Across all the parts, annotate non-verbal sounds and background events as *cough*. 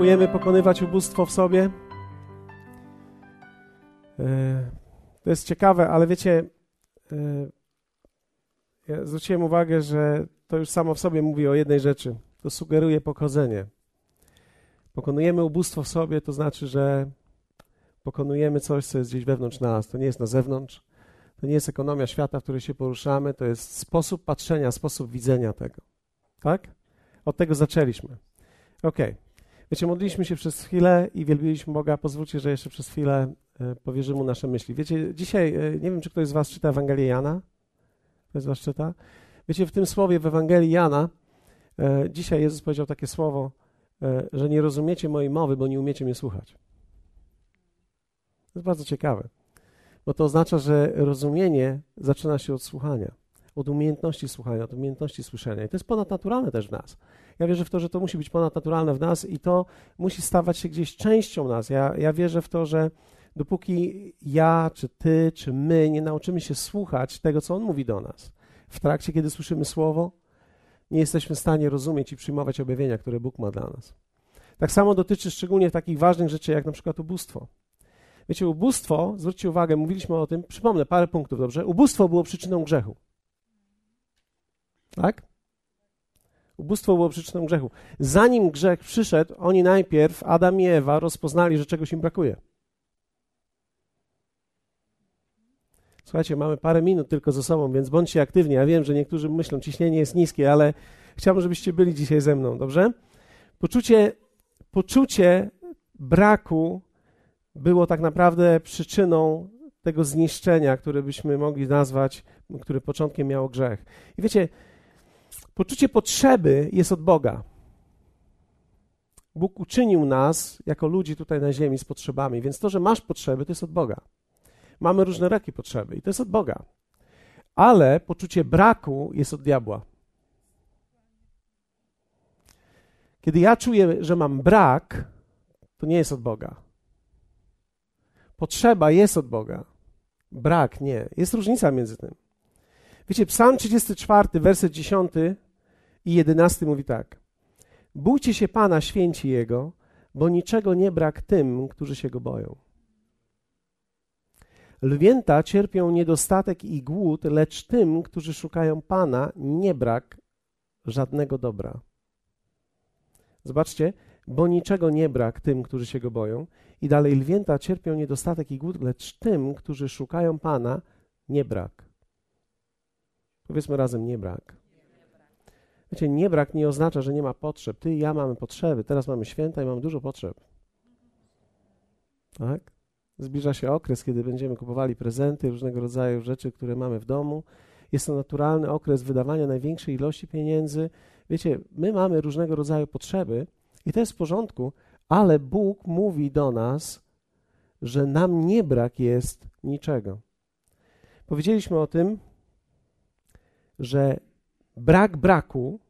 próbujemy pokonywać ubóstwo w sobie. E, to jest ciekawe, ale wiecie, e, ja zwróciłem uwagę, że to już samo w sobie mówi o jednej rzeczy. To sugeruje pochodzenie. Pokonujemy ubóstwo w sobie, to znaczy, że pokonujemy coś, co jest gdzieś wewnątrz nas. To nie jest na zewnątrz. To nie jest ekonomia świata, w której się poruszamy. To jest sposób patrzenia, sposób widzenia tego. Tak? Od tego zaczęliśmy. Okej. Okay. Wiecie, modliliśmy się przez chwilę i wielbiliśmy Boga. Pozwólcie, że jeszcze przez chwilę e, powierzymy mu nasze myśli. Wiecie, dzisiaj, e, nie wiem, czy ktoś z was czyta Ewangelię Jana. Ktoś z was czyta? Wiecie, w tym słowie w Ewangelii Jana e, dzisiaj Jezus powiedział takie słowo, że nie rozumiecie mojej mowy, bo nie umiecie mnie słuchać. To jest bardzo ciekawe, bo to oznacza, że rozumienie zaczyna się od słuchania, od umiejętności słuchania, od umiejętności słyszenia. I to jest ponadnaturalne też w nas. Ja wierzę w to, że to musi być ponadnaturalne w nas i to musi stawać się gdzieś częścią nas. Ja, ja wierzę w to, że dopóki ja, czy ty, czy my nie nauczymy się słuchać tego, co On mówi do nas, w trakcie, kiedy słyszymy Słowo, nie jesteśmy w stanie rozumieć i przyjmować objawienia, które Bóg ma dla nas. Tak samo dotyczy szczególnie takich ważnych rzeczy, jak na przykład ubóstwo. Wiecie, ubóstwo, zwróćcie uwagę, mówiliśmy o tym, przypomnę parę punktów, dobrze? Ubóstwo było przyczyną grzechu. Tak? Ubóstwo było przyczyną grzechu. Zanim grzech przyszedł, oni najpierw, Adam i Ewa, rozpoznali, że czegoś im brakuje. Słuchajcie, mamy parę minut tylko ze sobą, więc bądźcie aktywni. Ja wiem, że niektórzy myślą, ciśnienie jest niskie, ale chciałbym, żebyście byli dzisiaj ze mną, dobrze? Poczucie, poczucie braku było tak naprawdę przyczyną tego zniszczenia, które byśmy mogli nazwać, które początkiem miało grzech. I wiecie, poczucie potrzeby jest od Boga. Bóg uczynił nas jako ludzi tutaj na ziemi z potrzebami, więc to, że masz potrzeby, to jest od Boga. Mamy różne raki potrzeby i to jest od Boga. Ale poczucie braku jest od diabła. Kiedy ja czuję, że mam brak, to nie jest od Boga. Potrzeba jest od Boga. Brak nie. Jest różnica między tym. Wiecie, Psalm 34, werset 10 i 11 mówi tak. Bójcie się Pana, święci Jego, bo niczego nie brak tym, którzy się Go boją. Lwięta cierpią niedostatek i głód, lecz tym, którzy szukają Pana, nie brak żadnego dobra. Zobaczcie, bo niczego nie brak tym, którzy się go boją. I dalej lwięta cierpią niedostatek i głód, lecz tym, którzy szukają Pana, nie brak. Powiedzmy razem, nie brak. Wiecie, nie brak nie oznacza, że nie ma potrzeb. Ty i ja mamy potrzeby. Teraz mamy święta i mamy dużo potrzeb. Tak? Zbliża się okres, kiedy będziemy kupowali prezenty, różnego rodzaju rzeczy, które mamy w domu. Jest to naturalny okres wydawania największej ilości pieniędzy. Wiecie, my mamy różnego rodzaju potrzeby i to jest w porządku, ale Bóg mówi do nas, że nam nie brak jest niczego. Powiedzieliśmy o tym, że brak braku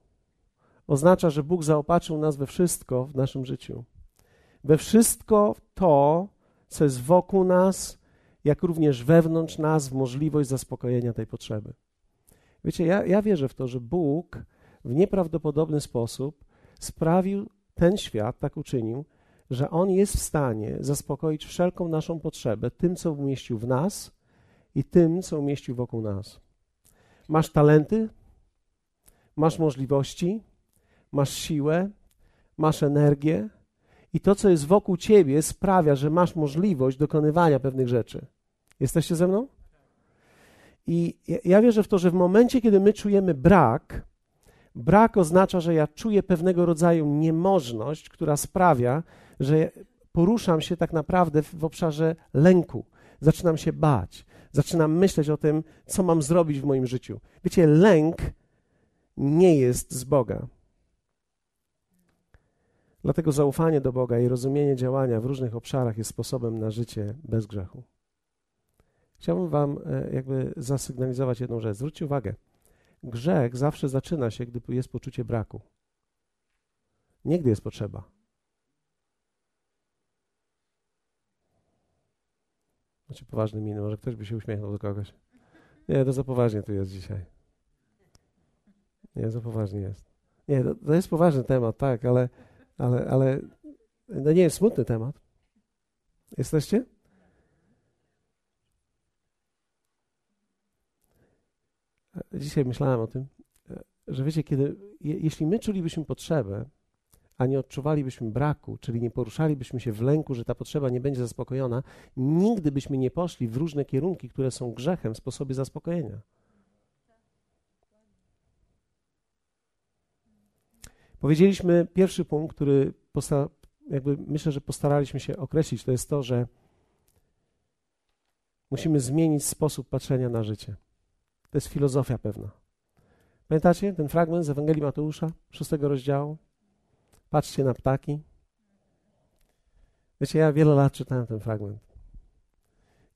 oznacza, że Bóg zaopatrzył nas we wszystko w naszym życiu. We wszystko to, co jest wokół nas, jak również wewnątrz nas, w możliwość zaspokojenia tej potrzeby. Wiecie, ja, ja wierzę w to, że Bóg w nieprawdopodobny sposób sprawił ten świat, tak uczynił, że On jest w stanie zaspokoić wszelką naszą potrzebę tym, co umieścił w nas i tym, co umieścił wokół nas. Masz talenty, masz możliwości, masz siłę, masz energię, i to, co jest wokół ciebie, sprawia, że masz możliwość dokonywania pewnych rzeczy. Jesteście ze mną? I ja wierzę w to, że w momencie, kiedy my czujemy brak, brak oznacza, że ja czuję pewnego rodzaju niemożność, która sprawia, że poruszam się tak naprawdę w obszarze lęku. Zaczynam się bać, zaczynam myśleć o tym, co mam zrobić w moim życiu. Wiecie, lęk nie jest z Boga. Dlatego zaufanie do Boga i rozumienie działania w różnych obszarach jest sposobem na życie bez grzechu. Chciałbym Wam e, jakby zasygnalizować jedną rzecz. Zwróćcie uwagę. Grzech zawsze zaczyna się, gdy jest poczucie braku. Nie gdy jest potrzeba. Macie poważny miny, może ktoś by się uśmiechnął do kogoś. Nie, to za poważnie tu jest dzisiaj. Nie, za poważnie jest. Nie, to, to jest poważny temat, tak, ale ale, ale No nie jest smutny temat. Jesteście? Dzisiaj myślałem o tym, że wiecie, kiedy, jeśli my czulibyśmy potrzebę, a nie odczuwalibyśmy braku, czyli nie poruszalibyśmy się w lęku, że ta potrzeba nie będzie zaspokojona, nigdy byśmy nie poszli w różne kierunki, które są grzechem w sposobie zaspokojenia. Powiedzieliśmy pierwszy punkt, który posta- jakby myślę, że postaraliśmy się określić, to jest to, że musimy zmienić sposób patrzenia na życie. To jest filozofia pewna. Pamiętacie ten fragment z Ewangelii Mateusza, szóstego rozdziału? Patrzcie na ptaki. Wiecie, ja wiele lat czytałem ten fragment.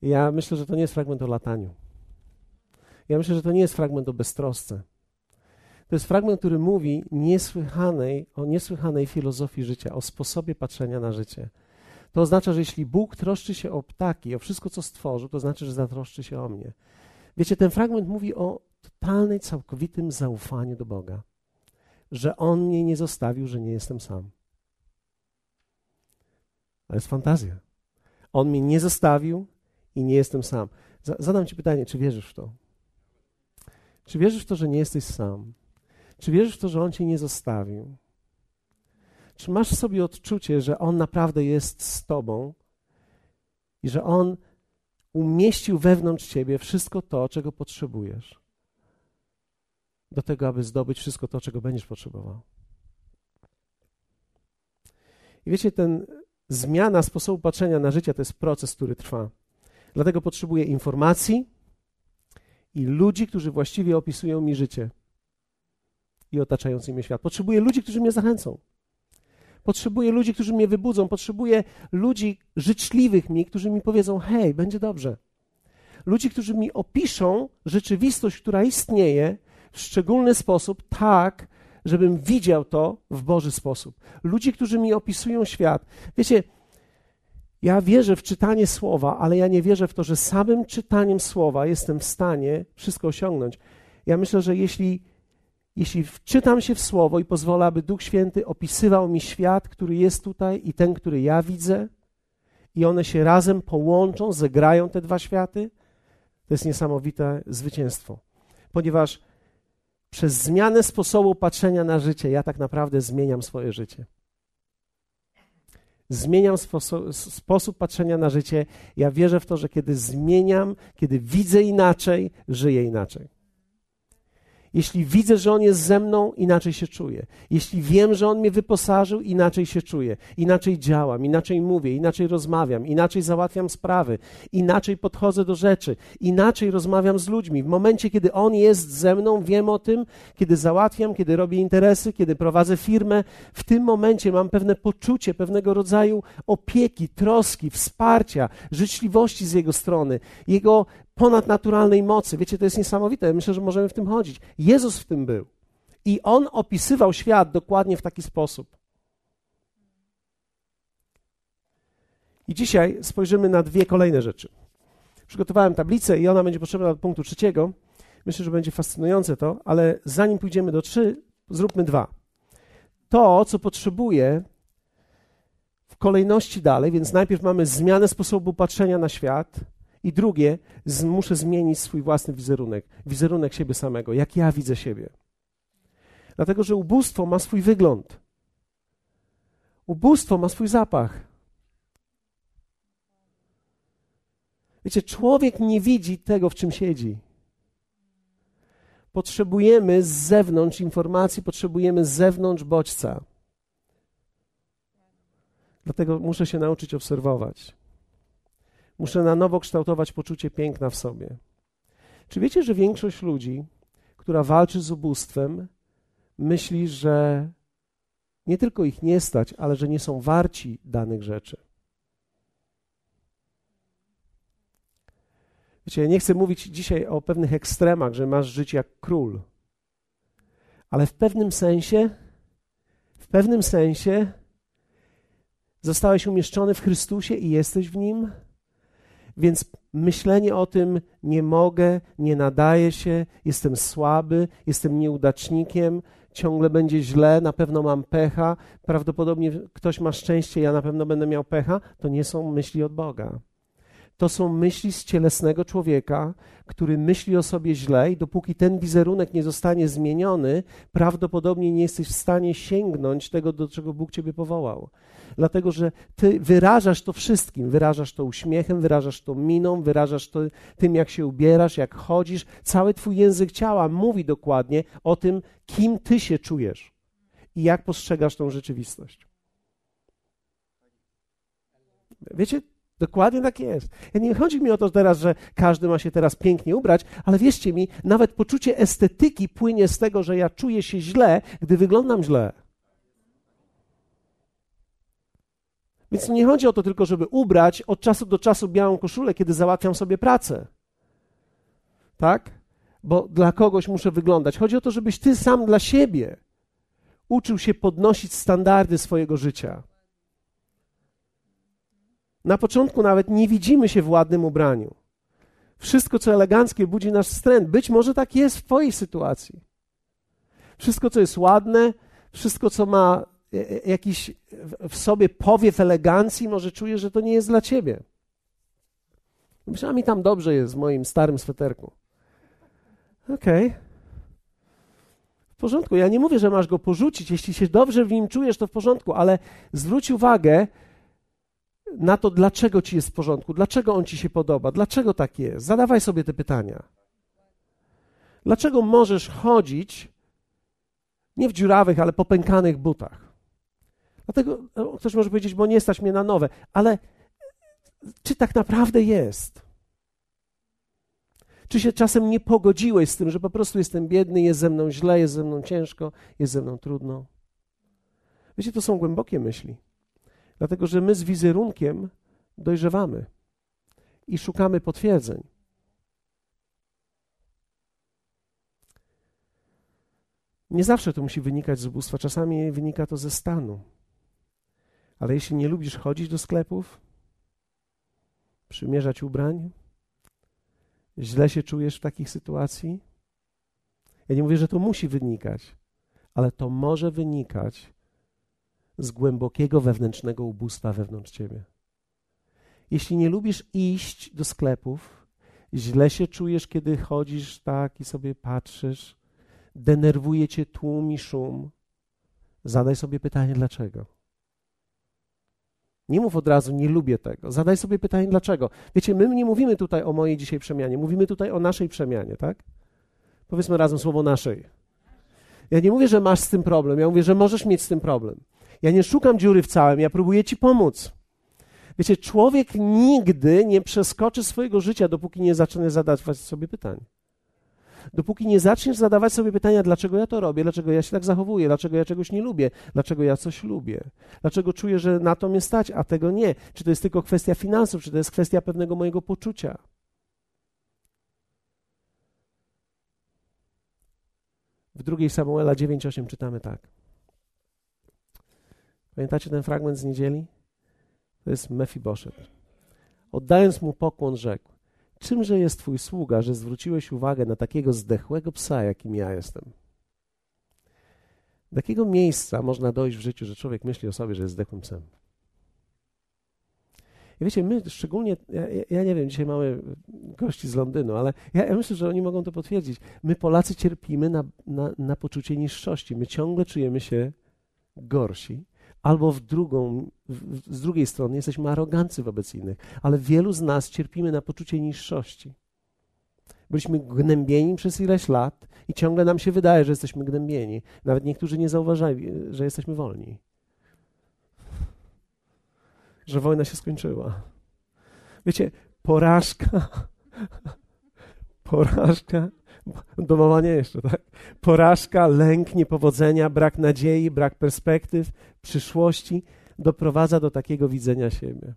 I ja myślę, że to nie jest fragment o lataniu. Ja myślę, że to nie jest fragment o beztrosce. To jest fragment, który mówi niesłychanej, o niesłychanej filozofii życia, o sposobie patrzenia na życie. To oznacza, że jeśli Bóg troszczy się o ptaki, o wszystko, co stworzył, to znaczy, że zatroszczy się o mnie. Wiecie, ten fragment mówi o totalnej, całkowitym zaufaniu do Boga, że On mnie nie zostawił, że nie jestem sam. To jest fantazja. On mnie nie zostawił i nie jestem sam. Zadam Ci pytanie, czy wierzysz w to? Czy wierzysz w to, że nie jesteś sam? Czy wierzysz w to, że On cię nie zostawił? Czy masz w sobie odczucie, że On naprawdę jest z Tobą i że On umieścił wewnątrz Ciebie wszystko to, czego potrzebujesz, do tego, aby zdobyć wszystko to, czego będziesz potrzebował? I wiecie, ten zmiana sposobu patrzenia na życie to jest proces, który trwa. Dlatego potrzebuję informacji i ludzi, którzy właściwie opisują mi życie i otaczający mnie świat. Potrzebuję ludzi, którzy mnie zachęcą. Potrzebuję ludzi, którzy mnie wybudzą. Potrzebuję ludzi życzliwych mi, którzy mi powiedzą: hej, będzie dobrze. Ludzi, którzy mi opiszą rzeczywistość, która istnieje w szczególny sposób, tak, żebym widział to w Boży sposób. Ludzi, którzy mi opisują świat. Wiecie, ja wierzę w czytanie słowa, ale ja nie wierzę w to, że samym czytaniem słowa jestem w stanie wszystko osiągnąć. Ja myślę, że jeśli jeśli wczytam się w Słowo i pozwolę, aby Duch Święty opisywał mi świat, który jest tutaj i ten, który ja widzę, i one się razem połączą, zegrają te dwa światy, to jest niesamowite zwycięstwo. Ponieważ przez zmianę sposobu patrzenia na życie, ja tak naprawdę zmieniam swoje życie. Zmieniam sposób, sposób patrzenia na życie. Ja wierzę w to, że kiedy zmieniam, kiedy widzę inaczej, żyję inaczej. Jeśli widzę, że On jest ze mną, inaczej się czuję. Jeśli wiem, że On mnie wyposażył, inaczej się czuję. Inaczej działam, inaczej mówię, inaczej rozmawiam, inaczej załatwiam sprawy, inaczej podchodzę do rzeczy, inaczej rozmawiam z ludźmi. W momencie, kiedy On jest ze mną, wiem o tym, kiedy załatwiam, kiedy robię interesy, kiedy prowadzę firmę, w tym momencie mam pewne poczucie pewnego rodzaju opieki, troski, wsparcia, życzliwości z Jego strony, Jego ponadnaturalnej mocy. Wiecie, to jest niesamowite. Myślę, że możemy w tym chodzić. Jezus w tym był. I on opisywał świat dokładnie w taki sposób. I dzisiaj spojrzymy na dwie kolejne rzeczy. Przygotowałem tablicę i ona będzie potrzebna do punktu trzeciego. Myślę, że będzie fascynujące to, ale zanim pójdziemy do trzy, zróbmy dwa. To, co potrzebuję w kolejności dalej, więc najpierw mamy zmianę sposobu patrzenia na świat, i drugie, z, muszę zmienić swój własny wizerunek, wizerunek siebie samego, jak ja widzę siebie. Dlatego, że ubóstwo ma swój wygląd. Ubóstwo ma swój zapach. Wiecie, człowiek nie widzi tego, w czym siedzi. Potrzebujemy z zewnątrz informacji, potrzebujemy z zewnątrz bodźca. Dlatego muszę się nauczyć obserwować. Muszę na nowo kształtować poczucie piękna w sobie. Czy wiecie, że większość ludzi, która walczy z ubóstwem, myśli, że nie tylko ich nie stać, ale że nie są warci danych rzeczy? Wiecie, ja nie chcę mówić dzisiaj o pewnych ekstremach, że masz żyć jak król, ale w pewnym sensie, w pewnym sensie zostałeś umieszczony w Chrystusie i jesteś w Nim więc myślenie o tym, nie mogę, nie nadaję się, jestem słaby, jestem nieudacznikiem, ciągle będzie źle, na pewno mam pecha, prawdopodobnie ktoś ma szczęście, ja na pewno będę miał pecha, to nie są myśli od Boga. To są myśli z cielesnego człowieka, który myśli o sobie źle i dopóki ten wizerunek nie zostanie zmieniony, prawdopodobnie nie jesteś w stanie sięgnąć tego, do czego Bóg ciebie powołał. Dlatego, że ty wyrażasz to wszystkim. Wyrażasz to uśmiechem, wyrażasz to miną, wyrażasz to tym, jak się ubierasz, jak chodzisz. Cały twój język ciała mówi dokładnie o tym, kim ty się czujesz i jak postrzegasz tą rzeczywistość. Wiecie, Dokładnie tak jest. Ja nie chodzi mi o to teraz, że każdy ma się teraz pięknie ubrać, ale wierzcie mi, nawet poczucie estetyki płynie z tego, że ja czuję się źle, gdy wyglądam źle. Więc nie chodzi o to tylko, żeby ubrać od czasu do czasu białą koszulę, kiedy załatwiam sobie pracę. Tak? Bo dla kogoś muszę wyglądać. Chodzi o to, żebyś ty sam dla siebie uczył się podnosić standardy swojego życia. Na początku nawet nie widzimy się w ładnym ubraniu. Wszystko, co eleganckie, budzi nasz wstręt. Być może tak jest w Twojej sytuacji. Wszystko, co jest ładne, wszystko, co ma e, e, jakiś w sobie powiew elegancji, może czujesz, że to nie jest dla Ciebie. Myślę, mi tam dobrze jest w moim starym sweterku. Okej. Okay. W porządku. Ja nie mówię, że masz go porzucić. Jeśli się dobrze w nim czujesz, to w porządku, ale zwróć uwagę, na to, dlaczego ci jest w porządku, dlaczego on ci się podoba, dlaczego tak jest. Zadawaj sobie te pytania. Dlaczego możesz chodzić nie w dziurawych, ale popękanych butach? Dlatego no, ktoś może powiedzieć, bo nie stać mnie na nowe, ale czy tak naprawdę jest? Czy się czasem nie pogodziłeś z tym, że po prostu jestem biedny, jest ze mną źle, jest ze mną ciężko, jest ze mną trudno? Wiecie, to są głębokie myśli. Dlatego, że my z wizerunkiem dojrzewamy i szukamy potwierdzeń. Nie zawsze to musi wynikać z ubóstwa, czasami wynika to ze stanu. Ale jeśli nie lubisz chodzić do sklepów, przymierzać ubrań, źle się czujesz w takich sytuacji, ja nie mówię, że to musi wynikać, ale to może wynikać z głębokiego wewnętrznego ubóstwa wewnątrz ciebie. Jeśli nie lubisz iść do sklepów, źle się czujesz, kiedy chodzisz tak i sobie patrzysz, denerwuje cię tłum i szum, zadaj sobie pytanie, dlaczego. Nie mów od razu, nie lubię tego. Zadaj sobie pytanie, dlaczego. Wiecie, my nie mówimy tutaj o mojej dzisiaj przemianie, mówimy tutaj o naszej przemianie, tak? Powiedzmy razem słowo naszej. Ja nie mówię, że masz z tym problem, ja mówię, że możesz mieć z tym problem. Ja nie szukam dziury w całym, ja próbuję ci pomóc. Wiecie, człowiek nigdy nie przeskoczy swojego życia, dopóki nie zacznie zadawać sobie pytań. Dopóki nie zaczniesz zadawać sobie pytania, dlaczego ja to robię, dlaczego ja się tak zachowuję, dlaczego ja czegoś nie lubię, dlaczego ja coś lubię, dlaczego czuję, że na to mnie stać, a tego nie. Czy to jest tylko kwestia finansów, czy to jest kwestia pewnego mojego poczucia. W drugiej Samuela 9:8 czytamy tak. Pamiętacie ten fragment z niedzieli? To jest Mefiboszet. Oddając mu pokłon, rzekł: Czymże jest twój sługa, że zwróciłeś uwagę na takiego zdechłego psa, jakim ja jestem? Do jakiego miejsca można dojść w życiu, że człowiek myśli o sobie, że jest zdechłym psem? I wiecie, my szczególnie, ja, ja, nie wiem, dzisiaj mamy gości z Londynu, ale ja, ja, myślę, że oni mogą to potwierdzić. My Polacy cierpimy na, na, na poczucie niższości. My ciągle czujemy się gorsi albo w drugą, z drugiej strony jesteśmy arogancy wobec innych, ale wielu z nas cierpimy na poczucie niższości. Byliśmy gnębieni przez ileś lat i ciągle nam się wydaje, że jesteśmy gnębieni. Nawet niektórzy nie zauważali, że jesteśmy wolni. Że wojna się skończyła. Wiecie, porażka, *laughs* porażka *laughs* Domowanie jeszcze, tak? Porażka, lęk, niepowodzenia, brak nadziei, brak perspektyw, przyszłości doprowadza do takiego widzenia siebie.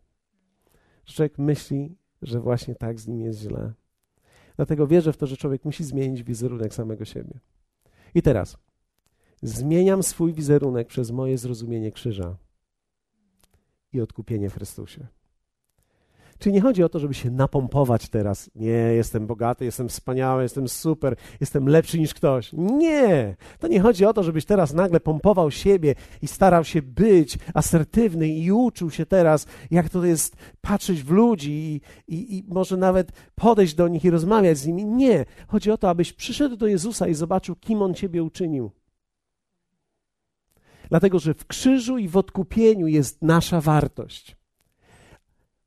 Człowiek myśli, że właśnie tak z nim jest źle. Dlatego wierzę w to, że człowiek musi zmienić wizerunek samego siebie. I teraz zmieniam swój wizerunek przez moje zrozumienie krzyża i odkupienie w Chrystusie. Czyli nie chodzi o to, żeby się napompować teraz. Nie, jestem bogaty, jestem wspaniały, jestem super, jestem lepszy niż ktoś. Nie! To nie chodzi o to, żebyś teraz nagle pompował siebie i starał się być asertywny i uczył się teraz, jak to jest patrzeć w ludzi i, i, i może nawet podejść do nich i rozmawiać z nimi. Nie! Chodzi o to, abyś przyszedł do Jezusa i zobaczył, kim On ciebie uczynił. Dlatego, że w krzyżu i w odkupieniu jest nasza wartość.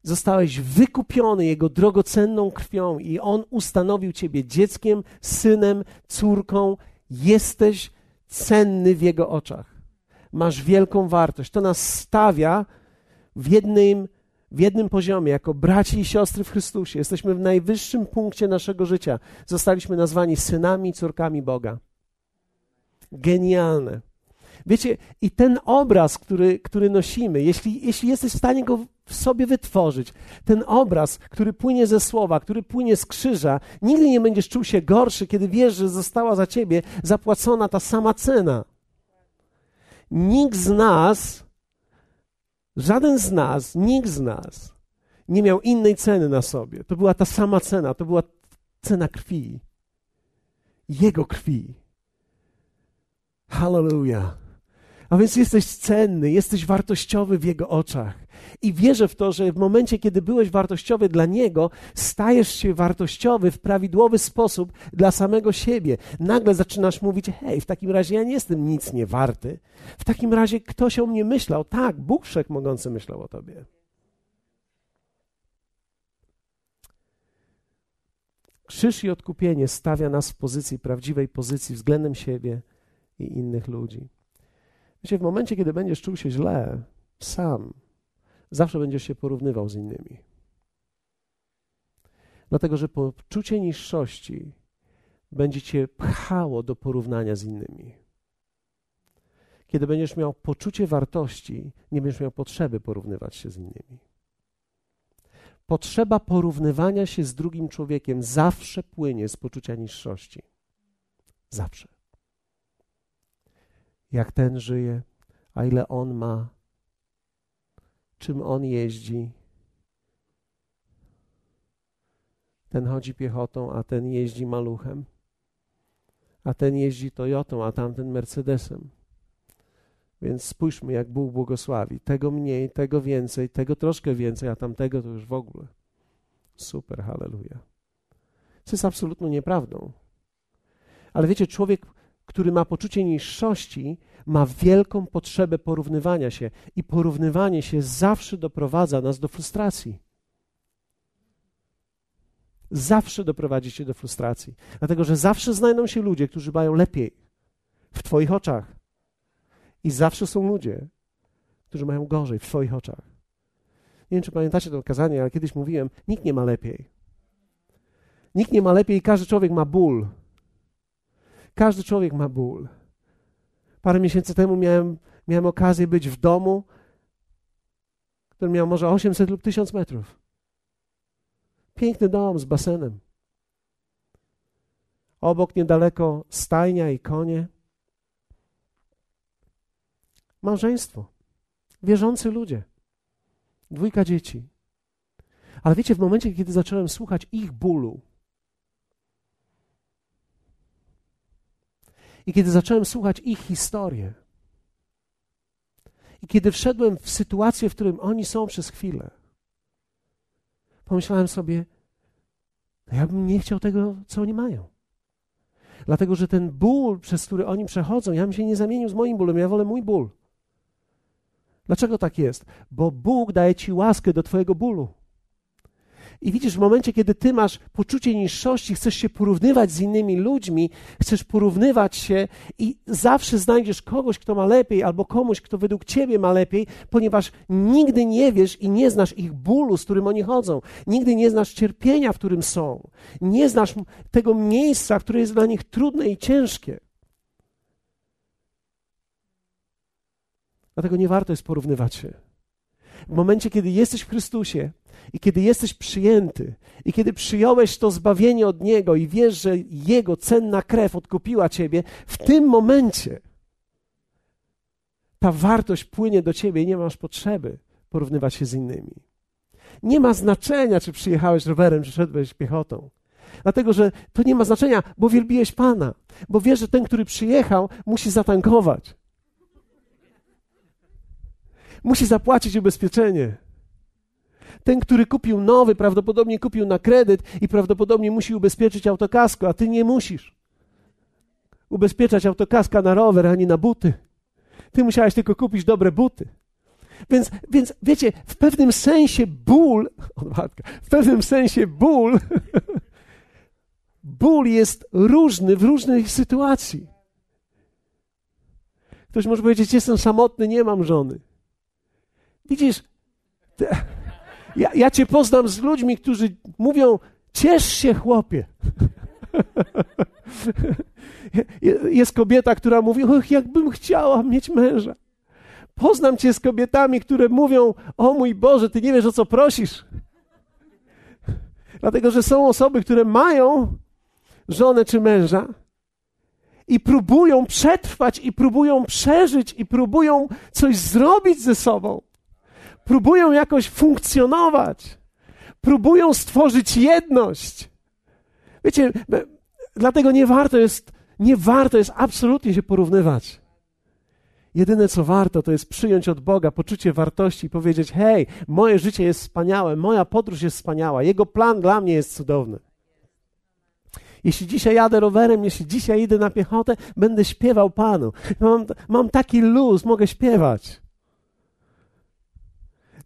Zostałeś wykupiony Jego drogocenną krwią i On ustanowił Ciebie dzieckiem, synem, córką. Jesteś cenny w Jego oczach. Masz wielką wartość. To nas stawia w jednym, w jednym poziomie, jako braci i siostry w Chrystusie. Jesteśmy w najwyższym punkcie naszego życia. Zostaliśmy nazwani synami i córkami Boga. Genialne. Wiecie, i ten obraz, który, który nosimy, jeśli, jeśli jesteś w stanie go w sobie wytworzyć, ten obraz, który płynie ze słowa, który płynie z krzyża, nigdy nie będziesz czuł się gorszy, kiedy wiesz, że została za ciebie zapłacona ta sama cena. Nikt z nas, żaden z nas, nikt z nas nie miał innej ceny na sobie. To była ta sama cena, to była cena krwi. Jego krwi. Hallelujah. A więc jesteś cenny, jesteś wartościowy w Jego oczach. I wierzę w to, że w momencie, kiedy byłeś wartościowy dla Niego, stajesz się wartościowy w prawidłowy sposób dla samego siebie. Nagle zaczynasz mówić: Hej, w takim razie ja nie jestem nic nie warty. W takim razie ktoś o mnie myślał. Tak, Bóg Wszechmogący myślał o Tobie. Krzyż i odkupienie stawia nas w pozycji, prawdziwej pozycji względem siebie i innych ludzi. Wiecie, w momencie, kiedy będziesz czuł się źle, sam, zawsze będziesz się porównywał z innymi. Dlatego, że poczucie niższości będzie cię pchało do porównania z innymi. Kiedy będziesz miał poczucie wartości, nie będziesz miał potrzeby porównywać się z innymi. Potrzeba porównywania się z drugim człowiekiem zawsze płynie z poczucia niższości. Zawsze jak ten żyje, a ile on ma, czym on jeździ. Ten chodzi piechotą, a ten jeździ maluchem, a ten jeździ Toyotą, a tamten Mercedesem. Więc spójrzmy, jak Bóg błogosławi. Tego mniej, tego więcej, tego troszkę więcej, a tamtego to już w ogóle. Super, halleluja. Co jest absolutną nieprawdą. Ale wiecie, człowiek który ma poczucie niższości, ma wielką potrzebę porównywania się i porównywanie się zawsze doprowadza nas do frustracji. Zawsze doprowadzi cię do frustracji, dlatego że zawsze znajdą się ludzie, którzy mają lepiej w Twoich oczach. I zawsze są ludzie, którzy mają gorzej w Twoich oczach. Nie wiem, czy pamiętacie to kazanie, ale kiedyś mówiłem: nikt nie ma lepiej. Nikt nie ma lepiej i każdy człowiek ma ból każdy człowiek ma ból. Parę miesięcy temu miałem, miałem okazję być w domu, który miał może 800 lub 1000 metrów. Piękny dom z basenem. Obok niedaleko stajnia i konie. Małżeństwo. Wierzący ludzie. Dwójka dzieci. Ale wiecie, w momencie, kiedy zacząłem słuchać ich bólu, I kiedy zacząłem słuchać ich historię, i kiedy wszedłem w sytuację, w którym oni są przez chwilę, pomyślałem sobie, no ja bym nie chciał tego, co oni mają. Dlatego, że ten ból, przez który oni przechodzą, ja bym się nie zamienił z moim bólem, ja wolę mój ból. Dlaczego tak jest? Bo Bóg daje ci łaskę do Twojego bólu. I widzisz, w momencie, kiedy ty masz poczucie niższości, chcesz się porównywać z innymi ludźmi, chcesz porównywać się i zawsze znajdziesz kogoś, kto ma lepiej, albo komuś, kto według ciebie ma lepiej, ponieważ nigdy nie wiesz i nie znasz ich bólu, z którym oni chodzą. Nigdy nie znasz cierpienia, w którym są. Nie znasz tego miejsca, które jest dla nich trudne i ciężkie. Dlatego nie warto jest porównywać się. W momencie, kiedy jesteś w Chrystusie, i kiedy jesteś przyjęty, i kiedy przyjąłeś to zbawienie od Niego i wiesz, że Jego cenna krew odkupiła Ciebie, w tym momencie ta wartość płynie do Ciebie i nie masz potrzeby porównywać się z innymi. nie ma znaczenia, czy przyjechałeś rowerem, czy szedłeś piechotą. Dlatego, że to nie ma znaczenia, bo wielbiłeś Pana, bo wiesz, że ten, który przyjechał, musi zatankować. Musi zapłacić ubezpieczenie. Ten, który kupił nowy, prawdopodobnie kupił na kredyt i prawdopodobnie musi ubezpieczyć autokasko, a ty nie musisz ubezpieczać autokaska na rower ani na buty. Ty musiałeś tylko kupić dobre buty. Więc, więc wiecie, w pewnym sensie ból, *laughs* w pewnym sensie ból, *laughs* ból jest różny w różnej sytuacji. Ktoś może powiedzieć, jestem samotny, nie mam żony. Widzisz, ja, ja cię poznam z ludźmi, którzy mówią, ciesz się chłopie. Jest kobieta, która mówi, och, jakbym chciała mieć męża. Poznam cię z kobietami, które mówią: O mój Boże, ty nie wiesz o co prosisz. Dlatego, że są osoby, które mają żonę czy męża i próbują przetrwać, i próbują przeżyć, i próbują coś zrobić ze sobą. Próbują jakoś funkcjonować. Próbują stworzyć jedność. Wiecie, dlatego nie warto jest, nie warto jest absolutnie się porównywać. Jedyne co warto, to jest przyjąć od Boga poczucie wartości i powiedzieć: Hej, moje życie jest wspaniałe, moja podróż jest wspaniała, Jego plan dla mnie jest cudowny. Jeśli dzisiaj jadę rowerem, jeśli dzisiaj idę na piechotę, będę śpiewał Panu. Mam, mam taki luz, mogę śpiewać.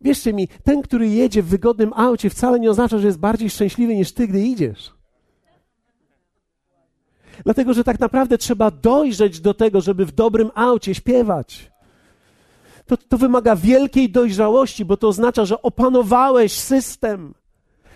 Wierzcie mi, ten, który jedzie w wygodnym aucie, wcale nie oznacza, że jest bardziej szczęśliwy niż ty, gdy idziesz. Dlatego, że tak naprawdę trzeba dojrzeć do tego, żeby w dobrym aucie śpiewać. To, to wymaga wielkiej dojrzałości, bo to oznacza, że opanowałeś system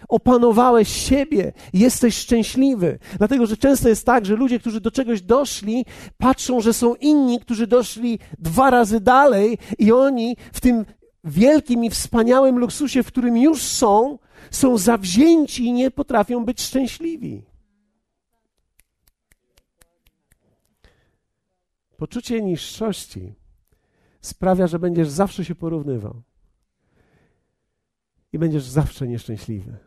opanowałeś siebie, jesteś szczęśliwy. Dlatego, że często jest tak, że ludzie, którzy do czegoś doszli, patrzą, że są inni, którzy doszli dwa razy dalej i oni w tym wielkim i wspaniałym luksusie, w którym już są, są zawzięci i nie potrafią być szczęśliwi. Poczucie niższości sprawia, że będziesz zawsze się porównywał i będziesz zawsze nieszczęśliwy.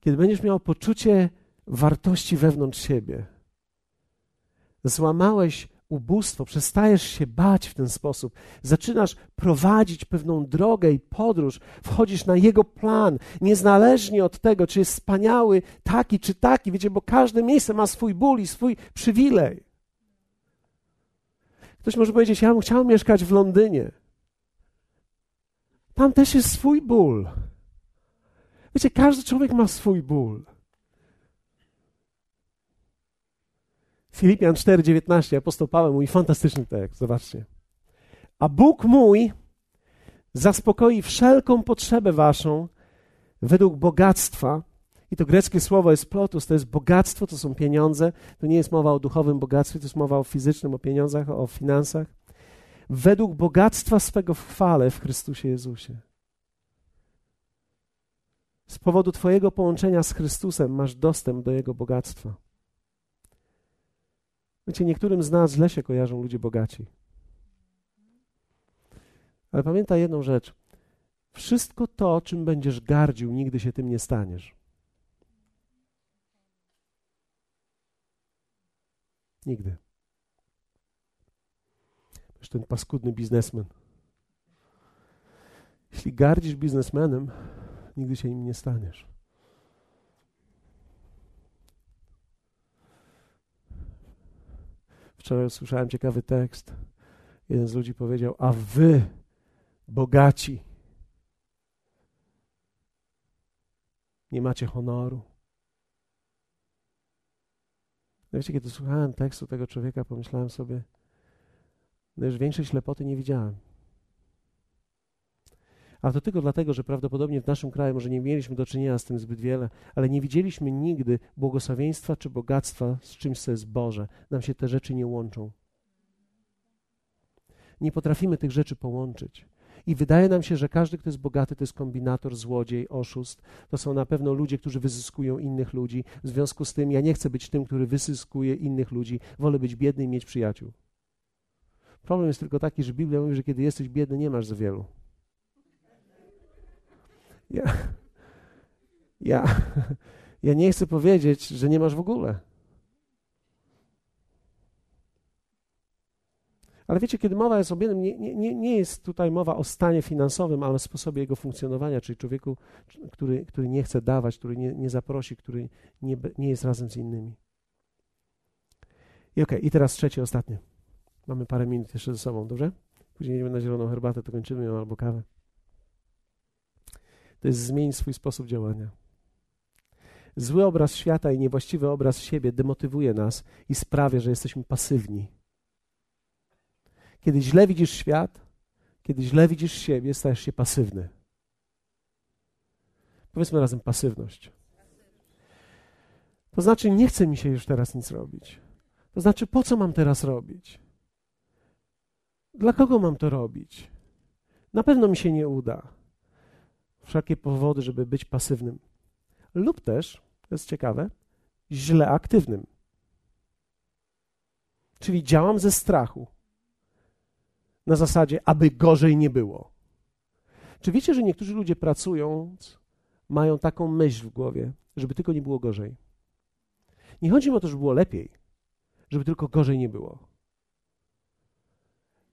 Kiedy będziesz miał poczucie wartości wewnątrz siebie, złamałeś ubóstwo, przestajesz się bać w ten sposób, zaczynasz prowadzić pewną drogę i podróż, wchodzisz na Jego plan, niezależnie od tego, czy jest wspaniały taki czy taki, wiecie, bo każde miejsce ma swój ból i swój przywilej. Ktoś może powiedzieć, ja bym chciał mieszkać w Londynie. Tam też jest swój ból. Wiecie, każdy człowiek ma swój ból. Filipian 4,19, apostoł Paweł mój fantastyczny tekst, zobaczcie. A Bóg mój zaspokoi wszelką potrzebę waszą według bogactwa, i to greckie słowo jest plotus, to jest bogactwo, to są pieniądze. To nie jest mowa o duchowym bogactwie, to jest mowa o fizycznym, o pieniądzach, o finansach. Według bogactwa swego w chwale w Chrystusie Jezusie. Z powodu Twojego połączenia z Chrystusem masz dostęp do Jego bogactwa. Wiecie, niektórym z nas źle się kojarzą ludzie bogaci. Ale pamiętaj jedną rzecz. Wszystko to, czym będziesz gardził, nigdy się tym nie staniesz. Nigdy. Wiesz, ten paskudny biznesmen. Jeśli gardzisz biznesmenem, nigdy się nim nie staniesz. Wczoraj usłyszałem ciekawy tekst. Jeden z ludzi powiedział: A wy, bogaci, nie macie honoru. No wiecie, kiedy słuchałem tekstu tego człowieka, pomyślałem sobie, no już większej ślepoty nie widziałem. A to tylko dlatego, że prawdopodobnie w naszym kraju może nie mieliśmy do czynienia z tym zbyt wiele, ale nie widzieliśmy nigdy błogosławieństwa czy bogactwa z czymś, co jest Boże. Nam się te rzeczy nie łączą. Nie potrafimy tych rzeczy połączyć. I wydaje nam się, że każdy, kto jest bogaty, to jest kombinator, złodziej, oszust. To są na pewno ludzie, którzy wyzyskują innych ludzi. W związku z tym ja nie chcę być tym, który wyzyskuje innych ludzi. Wolę być biedny i mieć przyjaciół. Problem jest tylko taki, że Biblia mówi, że kiedy jesteś biedny, nie masz za wielu. Ja, Ja, ja nie chcę powiedzieć, że nie masz w ogóle. Ale wiecie, kiedy mowa jest o biednym, nie, nie, nie jest tutaj mowa o stanie finansowym, ale o sposobie jego funkcjonowania, czyli człowieku, który, który nie chce dawać, który nie, nie zaprosi, który nie, nie jest razem z innymi. I okej, okay, i teraz trzecie, ostatnie. Mamy parę minut jeszcze ze sobą, dobrze? Później idziemy na zieloną herbatę, to kończymy ją albo kawę. To jest zmień swój sposób działania. Zły obraz świata i niewłaściwy obraz siebie demotywuje nas i sprawia, że jesteśmy pasywni. Kiedy źle widzisz świat, kiedy źle widzisz siebie, stajesz się pasywny. Powiedzmy razem pasywność. To znaczy, nie chce mi się już teraz nic robić. To znaczy, po co mam teraz robić? Dla kogo mam to robić? Na pewno mi się nie uda. Wszelkie powody, żeby być pasywnym. Lub też, to jest ciekawe, źle aktywnym. Czyli działam ze strachu. Na zasadzie, aby gorzej nie było. Czy wiecie, że niektórzy ludzie pracując mają taką myśl w głowie, żeby tylko nie było gorzej? Nie chodzi mi o to, żeby było lepiej, żeby tylko gorzej nie było.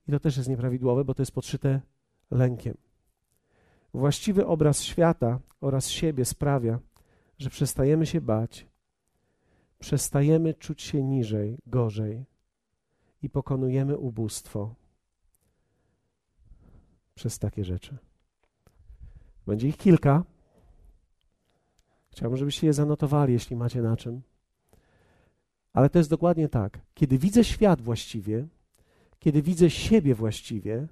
I to też jest nieprawidłowe, bo to jest podszyte lękiem. Właściwy obraz świata oraz siebie sprawia, że przestajemy się bać, przestajemy czuć się niżej, gorzej i pokonujemy ubóstwo przez takie rzeczy. Będzie ich kilka. Chciałbym, żebyście je zanotowali, jeśli macie na czym. Ale to jest dokładnie tak. Kiedy widzę świat właściwie, kiedy widzę siebie właściwie,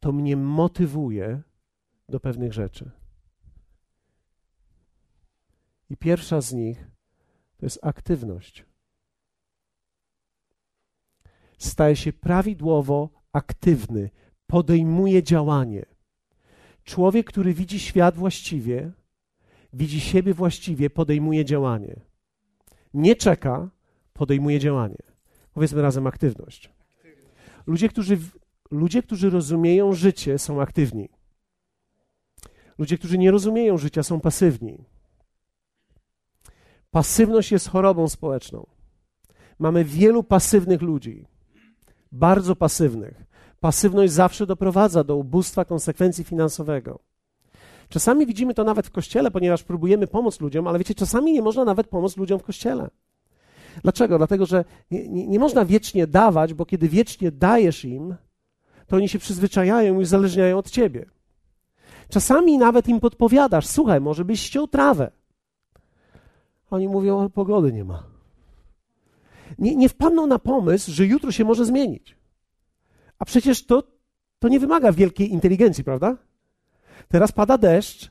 to mnie motywuje do pewnych rzeczy. I pierwsza z nich to jest aktywność. Staje się prawidłowo aktywny, podejmuje działanie. Człowiek, który widzi świat właściwie, widzi siebie właściwie, podejmuje działanie. Nie czeka, podejmuje działanie. Powiedzmy razem aktywność. Ludzie, którzy, ludzie, którzy rozumieją życie, są aktywni. Ludzie, którzy nie rozumieją życia, są pasywni. Pasywność jest chorobą społeczną. Mamy wielu pasywnych ludzi, bardzo pasywnych. Pasywność zawsze doprowadza do ubóstwa konsekwencji finansowego. Czasami widzimy to nawet w kościele, ponieważ próbujemy pomóc ludziom, ale wiecie, czasami nie można nawet pomóc ludziom w kościele. Dlaczego? Dlatego, że nie, nie, nie można wiecznie dawać, bo kiedy wiecznie dajesz im, to oni się przyzwyczajają i uzależniają od ciebie. Czasami nawet im podpowiadasz, słuchaj, może byś ściął trawę. Oni mówią, ale pogody nie ma. Nie, nie wpadną na pomysł, że jutro się może zmienić. A przecież to, to nie wymaga wielkiej inteligencji, prawda? Teraz pada deszcz,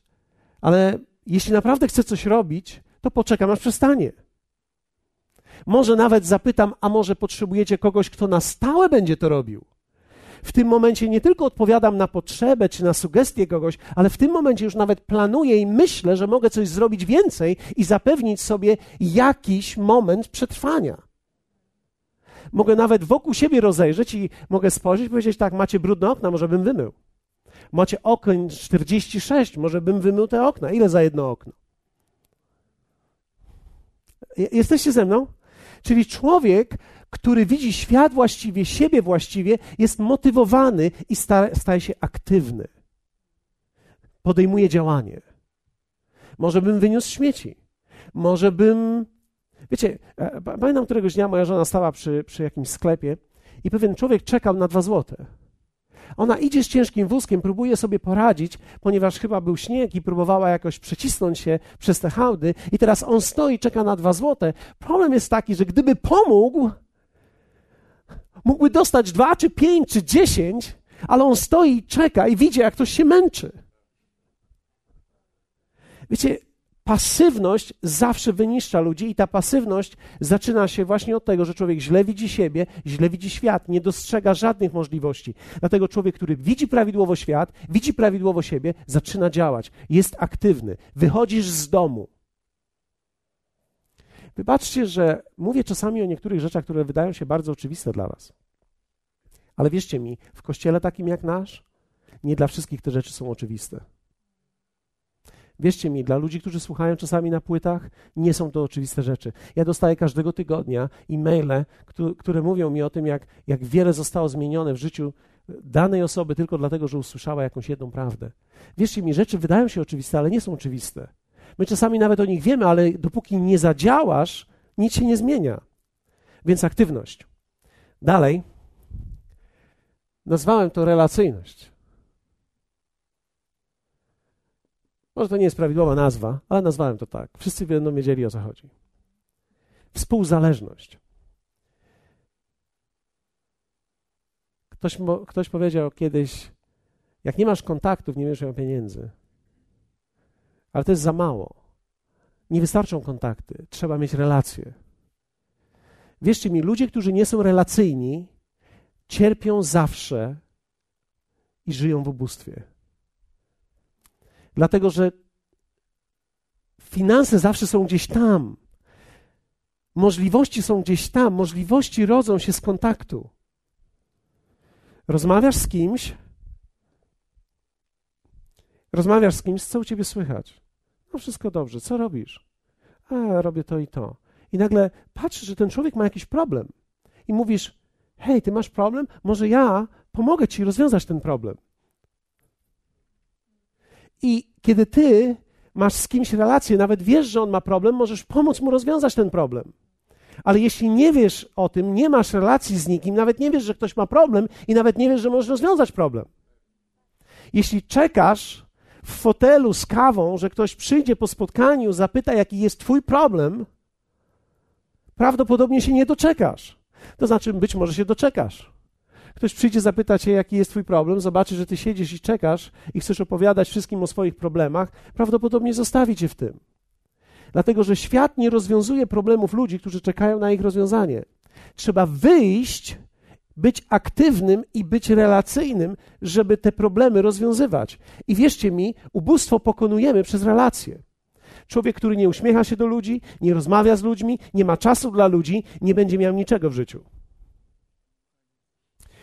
ale jeśli naprawdę chcę coś robić, to poczekam aż przestanie. Może nawet zapytam, a może potrzebujecie kogoś, kto na stałe będzie to robił. W tym momencie nie tylko odpowiadam na potrzebę czy na sugestię kogoś, ale w tym momencie już nawet planuję i myślę, że mogę coś zrobić więcej i zapewnić sobie jakiś moment przetrwania. Mogę nawet wokół siebie rozejrzeć i mogę spojrzeć i powiedzieć tak, macie brudne okna, może bym wymył. Macie okien 46, może bym wymył te okna. Ile za jedno okno? Jesteście ze mną? Czyli człowiek, który widzi świat właściwie, siebie właściwie, jest motywowany i staje się aktywny. Podejmuje działanie. Może bym wyniósł śmieci. Może bym. Wiecie, e, pamiętam któregoś dnia moja żona stała przy, przy jakimś sklepie i pewien człowiek czekał na dwa złote. Ona idzie z ciężkim wózkiem, próbuje sobie poradzić, ponieważ chyba był śnieg i próbowała jakoś przecisnąć się przez te hałdy i teraz on stoi, czeka na dwa złote. Problem jest taki, że gdyby pomógł, mógłby dostać dwa, czy pięć, czy dziesięć, ale on stoi, czeka i widzi, jak ktoś się męczy. Wiecie, pasywność zawsze wyniszcza ludzi i ta pasywność zaczyna się właśnie od tego, że człowiek źle widzi siebie, źle widzi świat, nie dostrzega żadnych możliwości. Dlatego człowiek, który widzi prawidłowo świat, widzi prawidłowo siebie, zaczyna działać, jest aktywny. Wychodzisz z domu. Wybaczcie, że mówię czasami o niektórych rzeczach, które wydają się bardzo oczywiste dla Was. Ale wierzcie mi, w kościele takim jak nasz, nie dla wszystkich te rzeczy są oczywiste. Wierzcie mi, dla ludzi, którzy słuchają czasami na płytach, nie są to oczywiste rzeczy. Ja dostaję każdego tygodnia e-maile, które mówią mi o tym, jak, jak wiele zostało zmienione w życiu danej osoby tylko dlatego, że usłyszała jakąś jedną prawdę. Wierzcie mi, rzeczy wydają się oczywiste, ale nie są oczywiste. My czasami nawet o nich wiemy, ale dopóki nie zadziałasz, nic się nie zmienia. Więc aktywność. Dalej, nazwałem to relacyjność. Może to nie jest prawidłowa nazwa, ale nazwałem to tak. Wszyscy będą wiedzieli o co chodzi. Współzależność. Ktoś, ktoś powiedział kiedyś, jak nie masz kontaktów, nie będziesz pieniędzy. Ale to jest za mało. Nie wystarczą kontakty, trzeba mieć relacje. Wierzcie mi, ludzie, którzy nie są relacyjni, cierpią zawsze i żyją w ubóstwie. Dlatego, że finanse zawsze są gdzieś tam. Możliwości są gdzieś tam, możliwości rodzą się z kontaktu. Rozmawiasz z kimś, rozmawiasz z kimś, co u ciebie słychać? No wszystko dobrze, co robisz? A, robię to i to. I nagle patrzysz, że ten człowiek ma jakiś problem. I mówisz, hej, ty masz problem? Może ja pomogę ci rozwiązać ten problem. I kiedy ty masz z kimś relację, nawet wiesz, że on ma problem, możesz pomóc mu rozwiązać ten problem. Ale jeśli nie wiesz o tym, nie masz relacji z nikim, nawet nie wiesz, że ktoś ma problem i nawet nie wiesz, że możesz rozwiązać problem. Jeśli czekasz w fotelu z kawą, że ktoś przyjdzie po spotkaniu, zapyta, jaki jest Twój problem, prawdopodobnie się nie doczekasz. To znaczy, być może się doczekasz. Ktoś przyjdzie zapytać cię, jaki jest twój problem, zobaczy, że ty siedzisz i czekasz i chcesz opowiadać wszystkim o swoich problemach, prawdopodobnie zostawi cię w tym. Dlatego, że świat nie rozwiązuje problemów ludzi, którzy czekają na ich rozwiązanie. Trzeba wyjść, być aktywnym i być relacyjnym, żeby te problemy rozwiązywać. I wierzcie mi, ubóstwo pokonujemy przez relacje. Człowiek, który nie uśmiecha się do ludzi, nie rozmawia z ludźmi, nie ma czasu dla ludzi, nie będzie miał niczego w życiu.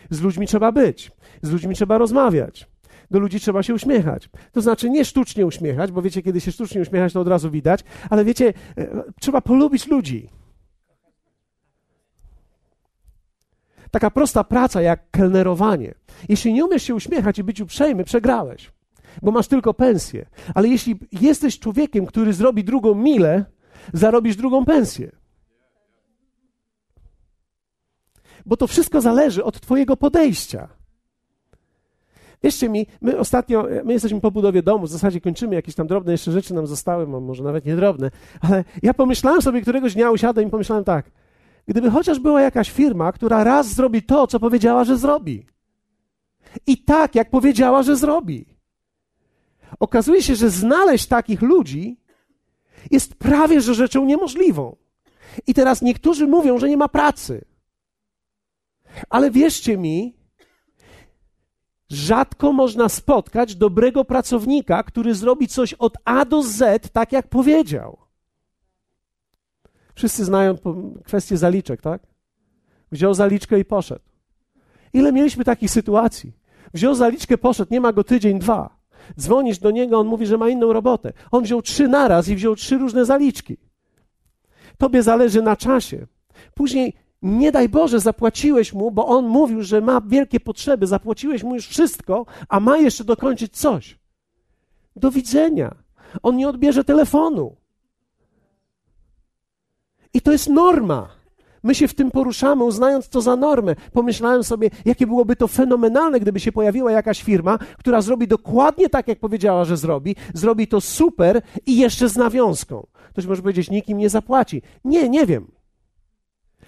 Z ludźmi trzeba być, z ludźmi trzeba rozmawiać. Do ludzi trzeba się uśmiechać. To znaczy nie sztucznie uśmiechać, bo wiecie, kiedy się sztucznie uśmiechać, to od razu widać, ale wiecie, e, trzeba polubić ludzi. Taka prosta praca jak kelnerowanie. Jeśli nie umiesz się uśmiechać i być uprzejmy, przegrałeś, bo masz tylko pensję. Ale jeśli jesteś człowiekiem, który zrobi drugą milę, zarobisz drugą pensję. Bo to wszystko zależy od Twojego podejścia. Wierzcie mi, my ostatnio, my jesteśmy po budowie domu, w zasadzie kończymy, jakieś tam drobne jeszcze rzeczy nam zostały, może nawet nie drobne, ale ja pomyślałem sobie któregoś dnia, usiadłem i pomyślałem tak, gdyby chociaż była jakaś firma, która raz zrobi to, co powiedziała, że zrobi. I tak, jak powiedziała, że zrobi. Okazuje się, że znaleźć takich ludzi jest prawie że rzeczą niemożliwą. I teraz niektórzy mówią, że nie ma pracy. Ale wierzcie mi, rzadko można spotkać dobrego pracownika, który zrobi coś od A do Z, tak jak powiedział. Wszyscy znają kwestię zaliczek, tak? Wziął zaliczkę i poszedł. Ile mieliśmy takich sytuacji? Wziął zaliczkę, poszedł, nie ma go tydzień, dwa. Dzwonisz do niego, on mówi, że ma inną robotę. On wziął trzy naraz i wziął trzy różne zaliczki. Tobie zależy na czasie. Później nie daj Boże, zapłaciłeś mu, bo on mówił, że ma wielkie potrzeby, zapłaciłeś mu już wszystko, a ma jeszcze dokończyć coś. Do widzenia. On nie odbierze telefonu. I to jest norma. My się w tym poruszamy, uznając to za normę. Pomyślałem sobie, jakie byłoby to fenomenalne, gdyby się pojawiła jakaś firma, która zrobi dokładnie tak, jak powiedziała, że zrobi, zrobi to super i jeszcze z nawiązką. Ktoś może powiedzieć, nikim nie zapłaci. Nie, nie wiem.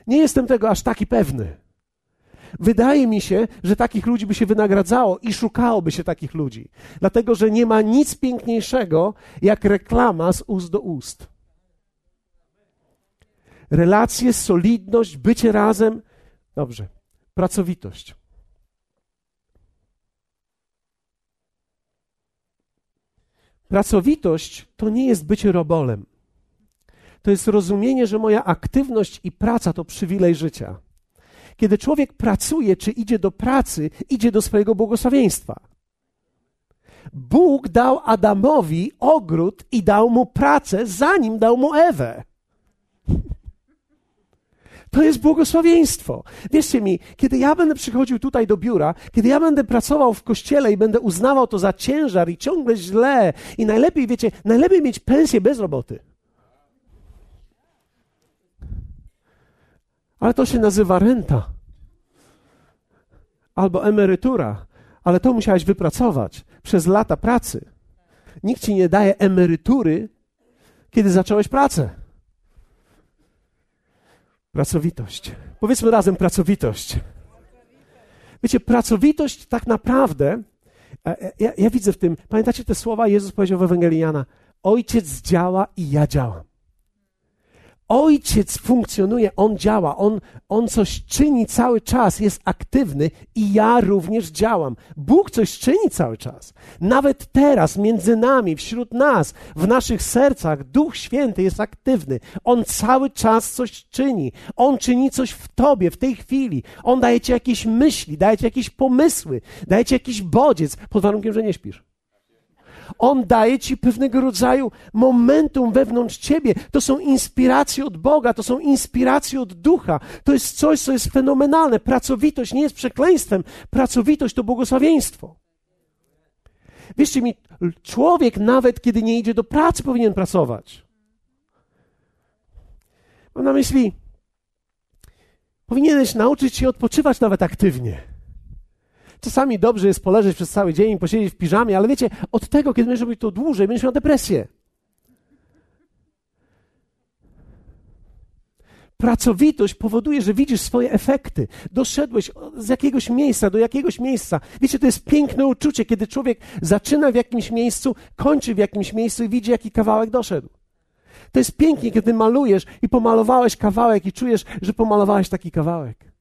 Nie jestem tego aż taki pewny. Wydaje mi się, że takich ludzi by się wynagradzało i szukałoby się takich ludzi, dlatego że nie ma nic piękniejszego jak reklama z ust do ust. Relacje, solidność, bycie razem. Dobrze, pracowitość. Pracowitość to nie jest bycie robolem to jest rozumienie, że moja aktywność i praca to przywilej życia. Kiedy człowiek pracuje, czy idzie do pracy, idzie do swojego błogosławieństwa. Bóg dał Adamowi ogród i dał mu pracę, zanim dał mu Ewę. To jest błogosławieństwo. Wierzcie mi, kiedy ja będę przychodził tutaj do biura, kiedy ja będę pracował w kościele i będę uznawał to za ciężar i ciągle źle, i najlepiej, wiecie, najlepiej mieć pensję bez roboty. Ale to się nazywa renta albo emerytura, ale to musiałeś wypracować przez lata pracy. Nikt ci nie daje emerytury, kiedy zacząłeś pracę. Pracowitość. Powiedzmy razem pracowitość. Wiecie, pracowitość tak naprawdę, e, e, ja, ja, widzę w tym, pamiętacie te słowa, Jezus powiedział w Ewangelii Jana, Ojciec działa i ja działam. Ojciec funkcjonuje, on działa, on, on coś czyni cały czas, jest aktywny i ja również działam. Bóg coś czyni cały czas. Nawet teraz, między nami, wśród nas, w naszych sercach, Duch Święty jest aktywny. On cały czas coś czyni. On czyni coś w tobie, w tej chwili. On daje ci jakieś myśli, daje ci jakieś pomysły, daje ci jakiś bodziec, pod warunkiem, że nie śpisz. On daje ci pewnego rodzaju momentum wewnątrz ciebie. To są inspiracje od Boga, to są inspiracje od ducha. To jest coś, co jest fenomenalne. Pracowitość nie jest przekleństwem, pracowitość to błogosławieństwo. Wierzcie mi, człowiek nawet kiedy nie idzie do pracy, powinien pracować. Mam na myśli, powinieneś nauczyć się odpoczywać nawet aktywnie. Czasami dobrze jest poleżeć przez cały dzień posiedzieć w piżamie, ale wiecie, od tego, kiedy będziesz robić to dłużej, będziesz miał depresję. Pracowitość powoduje, że widzisz swoje efekty. Doszedłeś z jakiegoś miejsca do jakiegoś miejsca. Wiecie, to jest piękne uczucie, kiedy człowiek zaczyna w jakimś miejscu, kończy w jakimś miejscu i widzi, jaki kawałek doszedł. To jest pięknie, kiedy malujesz i pomalowałeś kawałek i czujesz, że pomalowałeś taki kawałek.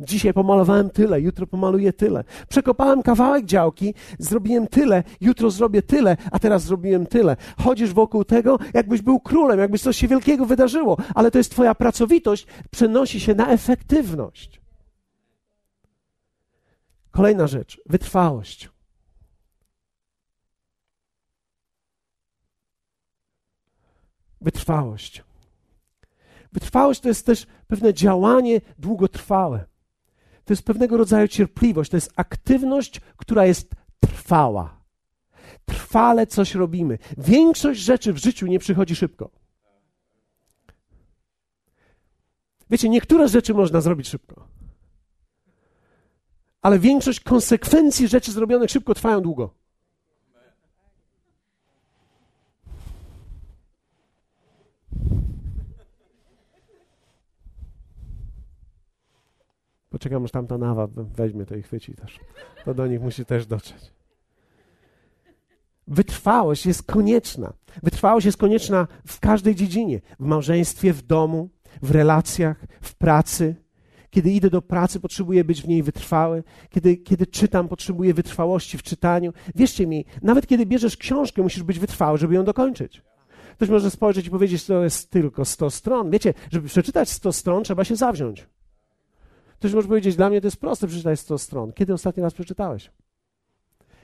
Dzisiaj pomalowałem tyle, jutro pomaluję tyle. Przekopałem kawałek działki, zrobiłem tyle, jutro zrobię tyle, a teraz zrobiłem tyle. Chodzisz wokół tego, jakbyś był królem, jakbyś coś się wielkiego wydarzyło, ale to jest Twoja pracowitość, przenosi się na efektywność. Kolejna rzecz wytrwałość. Wytrwałość. Wytrwałość to jest też pewne działanie długotrwałe. To jest pewnego rodzaju cierpliwość, to jest aktywność, która jest trwała. Trwale coś robimy. Większość rzeczy w życiu nie przychodzi szybko. Wiecie, niektóre rzeczy można zrobić szybko. Ale większość konsekwencji rzeczy zrobionych szybko trwają długo. Poczekam, aż tamta nawa weźmie to i chwyci też. To do nich musi też dotrzeć. Wytrwałość jest konieczna. Wytrwałość jest konieczna w każdej dziedzinie. W małżeństwie, w domu, w relacjach, w pracy. Kiedy idę do pracy, potrzebuję być w niej wytrwały. Kiedy, kiedy czytam, potrzebuję wytrwałości w czytaniu. Wierzcie mi, nawet kiedy bierzesz książkę, musisz być wytrwały, żeby ją dokończyć. Ktoś może spojrzeć i powiedzieć, że to jest tylko 100 stron. Wiecie, żeby przeczytać 100 stron, trzeba się zawziąć. Ktoś może powiedzieć, dla mnie to jest proste przeczytać 100 stron. Kiedy ostatni raz przeczytałeś?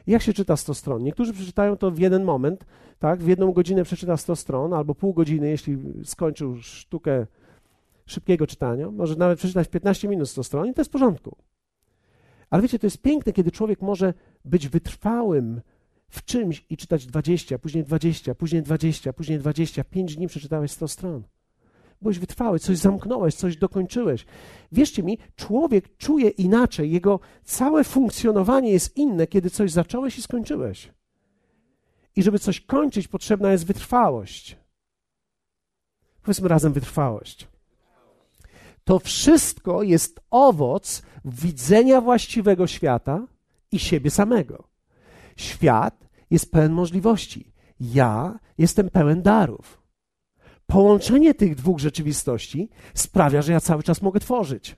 Jak się czyta 100 stron? Niektórzy przeczytają to w jeden moment, tak? W jedną godzinę przeczyta 100 stron, albo pół godziny, jeśli skończył sztukę szybkiego czytania. Może nawet przeczytać w 15 minut 100 stron i to jest w porządku. Ale wiecie, to jest piękne, kiedy człowiek może być wytrwałym w czymś i czytać 20, później 20, później 20, później 20. 5 dni przeczytałeś 100 stron. Byłeś wytrwały, coś zamknąłeś, coś dokończyłeś. Wierzcie mi, człowiek czuje inaczej, jego całe funkcjonowanie jest inne, kiedy coś zacząłeś i skończyłeś. I żeby coś kończyć, potrzebna jest wytrwałość. Powiedzmy razem wytrwałość. To wszystko jest owoc widzenia właściwego świata i siebie samego. Świat jest pełen możliwości. Ja jestem pełen darów połączenie tych dwóch rzeczywistości sprawia, że ja cały czas mogę tworzyć.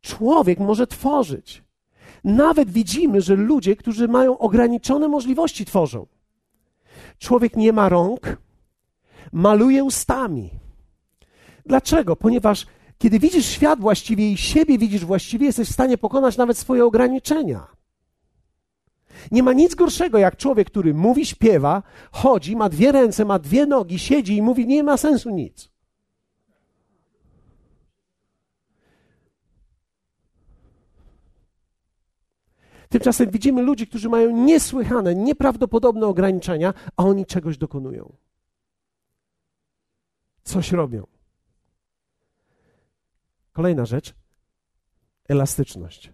Człowiek może tworzyć. Nawet widzimy, że ludzie, którzy mają ograniczone możliwości, tworzą. Człowiek nie ma rąk, maluje ustami. Dlaczego? Ponieważ kiedy widzisz świat właściwie i siebie widzisz właściwie, jesteś w stanie pokonać nawet swoje ograniczenia. Nie ma nic gorszego, jak człowiek, który mówi, śpiewa, chodzi, ma dwie ręce, ma dwie nogi, siedzi i mówi, nie ma sensu nic. Tymczasem widzimy ludzi, którzy mają niesłychane, nieprawdopodobne ograniczenia, a oni czegoś dokonują. Coś robią. Kolejna rzecz elastyczność.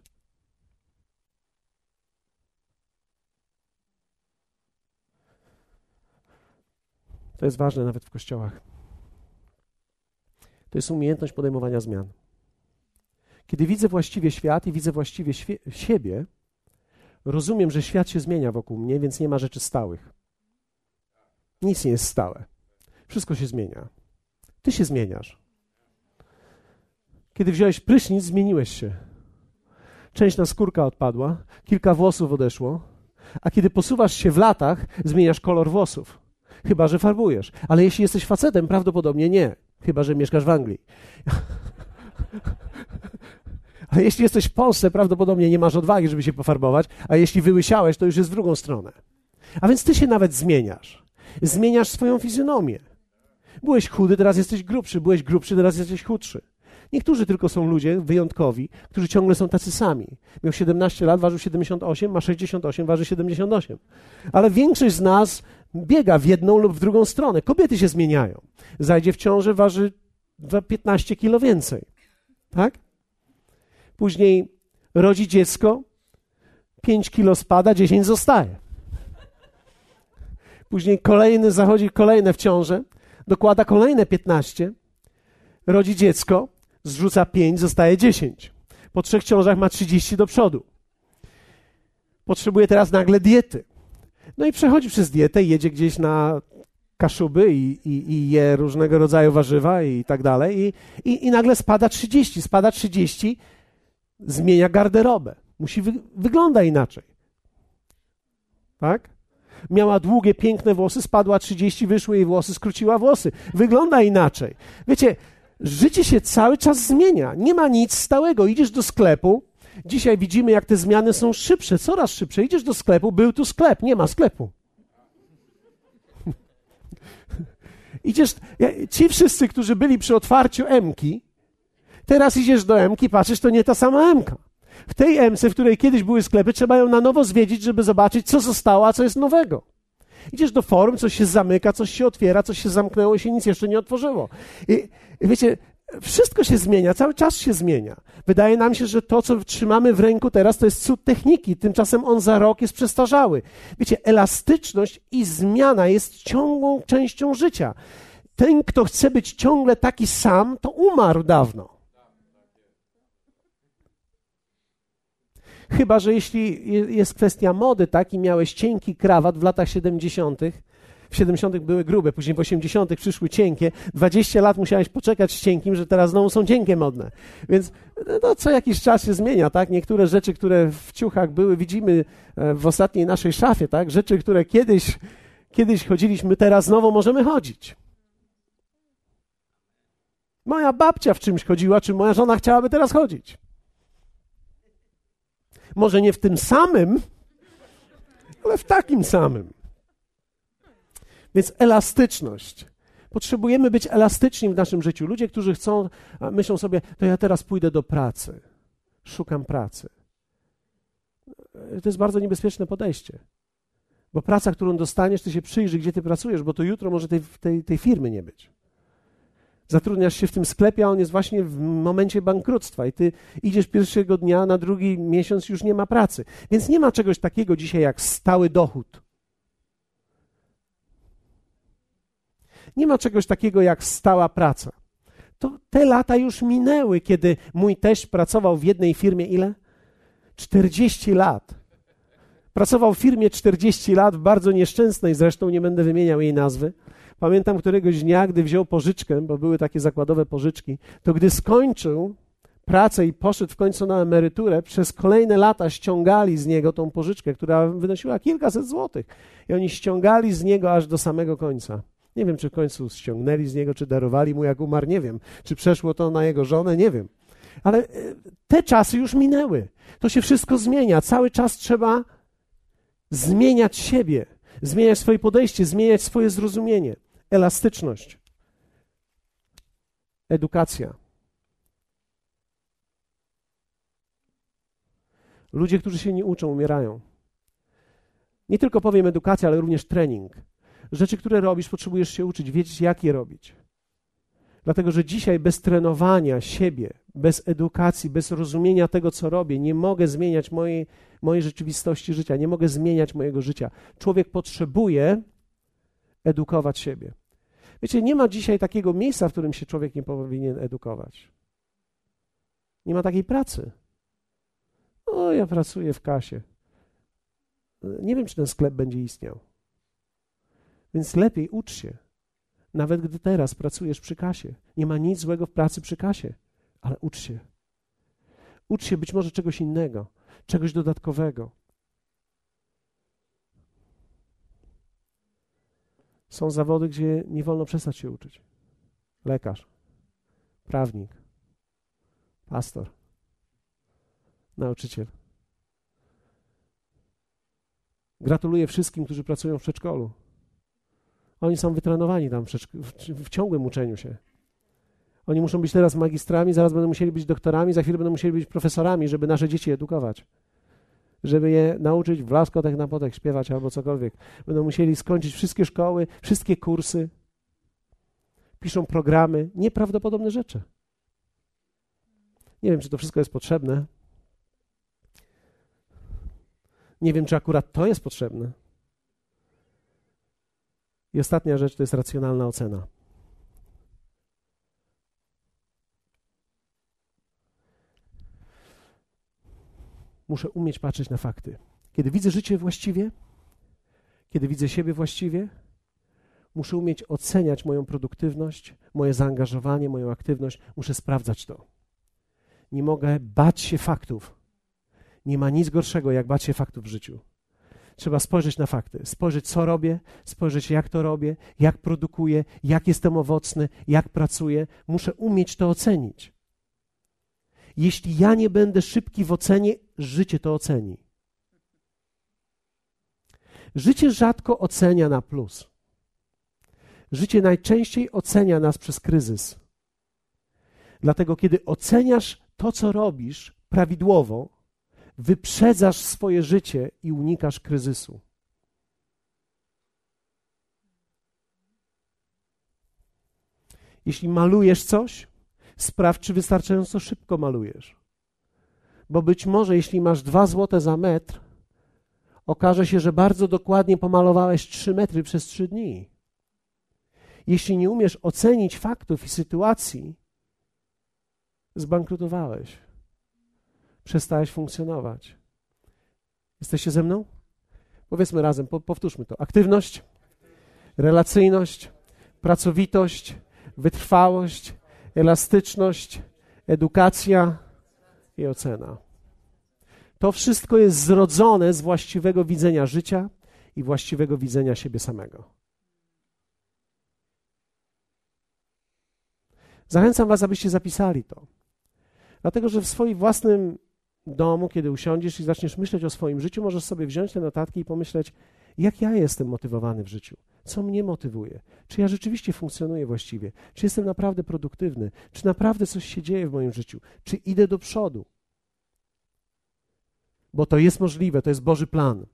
To jest ważne nawet w kościołach. To jest umiejętność podejmowania zmian. Kiedy widzę właściwie świat i widzę właściwie siebie, rozumiem, że świat się zmienia wokół mnie, więc nie ma rzeczy stałych. Nic nie jest stałe. Wszystko się zmienia. Ty się zmieniasz. Kiedy wziąłeś prysznic, zmieniłeś się. Część skórka odpadła, kilka włosów odeszło, a kiedy posuwasz się w latach, zmieniasz kolor włosów. Chyba, że farbujesz. Ale jeśli jesteś facetem, prawdopodobnie nie. Chyba, że mieszkasz w Anglii. *laughs* Ale jeśli jesteś w Polsce, prawdopodobnie nie masz odwagi, żeby się pofarbować, a jeśli wyłysiałeś, to już jest w drugą stronę. A więc ty się nawet zmieniasz. Zmieniasz swoją fizjonomię. Byłeś chudy, teraz jesteś grubszy. Byłeś grubszy, teraz jesteś chudszy. Niektórzy tylko są ludzie wyjątkowi, którzy ciągle są tacy sami. Miał 17 lat, ważył 78, ma 68, waży 78. Ale większość z nas biega w jedną lub w drugą stronę. Kobiety się zmieniają. Zajdzie w ciąży, waży 15 kilo więcej. Tak? Później rodzi dziecko, 5 kilo spada, 10 zostaje. Później kolejny zachodzi kolejne w ciążę, dokłada kolejne 15, rodzi dziecko, zrzuca 5, zostaje 10. Po trzech ciążach ma 30 do przodu. Potrzebuje teraz nagle diety. No i przechodzi przez dietę, jedzie gdzieś na kaszuby i, i, i je różnego rodzaju warzywa i tak dalej. I, i, I nagle spada 30, spada 30, zmienia garderobę. Musi wy, wygląda inaczej. Tak? Miała długie, piękne włosy, spadła 30, wyszły jej włosy, skróciła włosy. Wygląda inaczej. Wiecie, życie się cały czas zmienia. Nie ma nic stałego. Idziesz do sklepu. Dzisiaj widzimy, jak te zmiany są szybsze, coraz szybsze. Idziesz do sklepu, był tu sklep, nie ma sklepu. *laughs* Idziesz, ci wszyscy, którzy byli przy otwarciu Emki, teraz idziesz do Emki, patrzysz, to nie ta sama Emka. W tej Emce, w której kiedyś były sklepy, trzeba ją na nowo zwiedzić, żeby zobaczyć, co zostało, a co jest nowego. Idziesz do forum, coś się zamyka, coś się otwiera, coś się zamknęło i się nic jeszcze nie otworzyło. I wiecie, wszystko się zmienia, cały czas się zmienia. Wydaje nam się, że to, co trzymamy w ręku teraz, to jest cud techniki, tymczasem on za rok jest przestarzały. Wiecie, elastyczność i zmiana jest ciągłą częścią życia. Ten, kto chce być ciągle taki sam, to umarł dawno. Chyba, że jeśli jest kwestia mody, tak, i miałeś cienki krawat w latach 70., w 70. były grube, później w 80. przyszły cienkie. 20 lat musiałeś poczekać z cienkim, że teraz znowu są cienkie modne. Więc no, co jakiś czas się zmienia, tak? Niektóre rzeczy, które w ciuchach były, widzimy e, w ostatniej naszej szafie, tak? Rzeczy, które kiedyś, kiedyś chodziliśmy, teraz znowu możemy chodzić. Moja babcia w czymś chodziła, czy moja żona chciałaby teraz chodzić. Może nie w tym samym, ale w takim samym. Więc elastyczność. Potrzebujemy być elastyczni w naszym życiu. Ludzie, którzy chcą, myślą sobie, to ja teraz pójdę do pracy, szukam pracy. To jest bardzo niebezpieczne podejście. Bo praca, którą dostaniesz, ty się przyjrzy, gdzie ty pracujesz, bo to jutro może tej, tej, tej firmy nie być. Zatrudniasz się w tym sklepie, a on jest właśnie w momencie bankructwa i ty idziesz pierwszego dnia, na drugi miesiąc już nie ma pracy. Więc nie ma czegoś takiego dzisiaj jak stały dochód. Nie ma czegoś takiego jak stała praca. To te lata już minęły, kiedy mój teść pracował w jednej firmie ile? 40 lat. Pracował w firmie 40 lat, w bardzo nieszczęsnej, zresztą nie będę wymieniał jej nazwy. Pamiętam któregoś dnia, gdy wziął pożyczkę, bo były takie zakładowe pożyczki, to gdy skończył pracę i poszedł w końcu na emeryturę, przez kolejne lata ściągali z niego tą pożyczkę, która wynosiła kilkaset złotych. I oni ściągali z niego aż do samego końca. Nie wiem, czy w końcu ściągnęli z niego, czy darowali mu, jak umarł, nie wiem. Czy przeszło to na jego żonę, nie wiem. Ale e, te czasy już minęły. To się wszystko zmienia. Cały czas trzeba zmieniać siebie, zmieniać swoje podejście, zmieniać swoje zrozumienie. Elastyczność, edukacja. Ludzie, którzy się nie uczą, umierają. Nie tylko powiem edukacja, ale również trening. Rzeczy, które robisz, potrzebujesz się uczyć, wiedzieć, jak je robić. Dlatego, że dzisiaj bez trenowania siebie, bez edukacji, bez rozumienia tego, co robię, nie mogę zmieniać mojej, mojej rzeczywistości życia, nie mogę zmieniać mojego życia. Człowiek potrzebuje edukować siebie. Wiecie, nie ma dzisiaj takiego miejsca, w którym się człowiek nie powinien edukować. Nie ma takiej pracy. O, ja pracuję w kasie. Nie wiem, czy ten sklep będzie istniał. Więc lepiej ucz się. Nawet gdy teraz pracujesz przy kasie. Nie ma nic złego w pracy przy kasie, ale ucz się. Ucz się być może czegoś innego, czegoś dodatkowego. Są zawody, gdzie nie wolno przestać się uczyć. Lekarz, prawnik, pastor, nauczyciel. Gratuluję wszystkim, którzy pracują w przedszkolu. Oni są wytrenowani tam w, w, ciągłym uczeniu się. Oni muszą być teraz magistrami, zaraz będą musieli być doktorami, za chwilę będą musieli być profesorami, żeby nasze dzieci edukować. Żeby je nauczyć w laskotek na potek śpiewać albo cokolwiek. Będą musieli skończyć wszystkie szkoły, wszystkie kursy. Piszą programy, nieprawdopodobne rzeczy. Nie wiem, czy to wszystko jest potrzebne. Nie wiem, czy akurat to jest potrzebne. I ostatnia rzecz to jest racjonalna ocena. Muszę umieć patrzeć na fakty. Kiedy widzę życie właściwie, kiedy widzę siebie właściwie, muszę umieć oceniać moją produktywność, moje zaangażowanie, moją aktywność. Muszę sprawdzać to. Nie mogę bać się faktów. Nie ma nic gorszego, jak bać się faktów w życiu. Trzeba spojrzeć na fakty, spojrzeć, co robię, spojrzeć, jak to robię, jak produkuję, jak jestem owocny, jak pracuję. Muszę umieć to ocenić. Jeśli ja nie będę szybki w ocenie, życie to oceni. Życie rzadko ocenia na plus. Życie najczęściej ocenia nas przez kryzys. Dlatego, kiedy oceniasz to, co robisz prawidłowo, wyprzedzasz swoje życie i unikasz kryzysu. Jeśli malujesz coś, sprawdź, czy wystarczająco szybko malujesz. Bo być może, jeśli masz dwa złote za metr, okaże się, że bardzo dokładnie pomalowałeś trzy metry przez trzy dni. Jeśli nie umiesz ocenić faktów i sytuacji, zbankrutowałeś przestałeś funkcjonować. Jesteście ze mną? Powiedzmy razem, po, powtórzmy to. Aktywność, relacyjność, pracowitość, wytrwałość, elastyczność, edukacja i ocena. To wszystko jest zrodzone z właściwego widzenia życia i właściwego widzenia siebie samego. Zachęcam Was, abyście zapisali to. Dlatego, że w swoim własnym domu, kiedy usiądziesz i zaczniesz myśleć o swoim życiu, możesz sobie wziąć te notatki i pomyśleć, jak ja jestem motywowany w życiu, co mnie motywuje, czy ja rzeczywiście funkcjonuję właściwie, czy jestem naprawdę produktywny, czy naprawdę coś się dzieje w moim życiu, czy idę do przodu. Bo to jest możliwe, to jest Boży plan.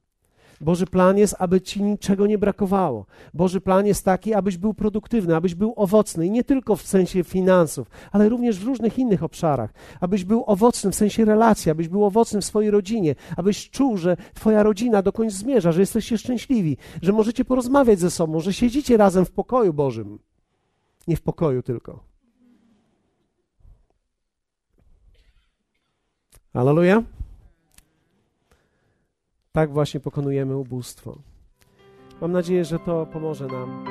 Boży plan jest, aby ci niczego nie brakowało. Boży plan jest taki, abyś był produktywny, abyś był owocny i nie tylko w sensie finansów, ale również w różnych innych obszarach. Abyś był owocny w sensie relacji, abyś był owocny w swojej rodzinie, abyś czuł, że twoja rodzina dokądś zmierza, że jesteście szczęśliwi, że możecie porozmawiać ze sobą, że siedzicie razem w pokoju Bożym. Nie w pokoju tylko. Aleluja. Tak właśnie pokonujemy ubóstwo. Mam nadzieję, że to pomoże nam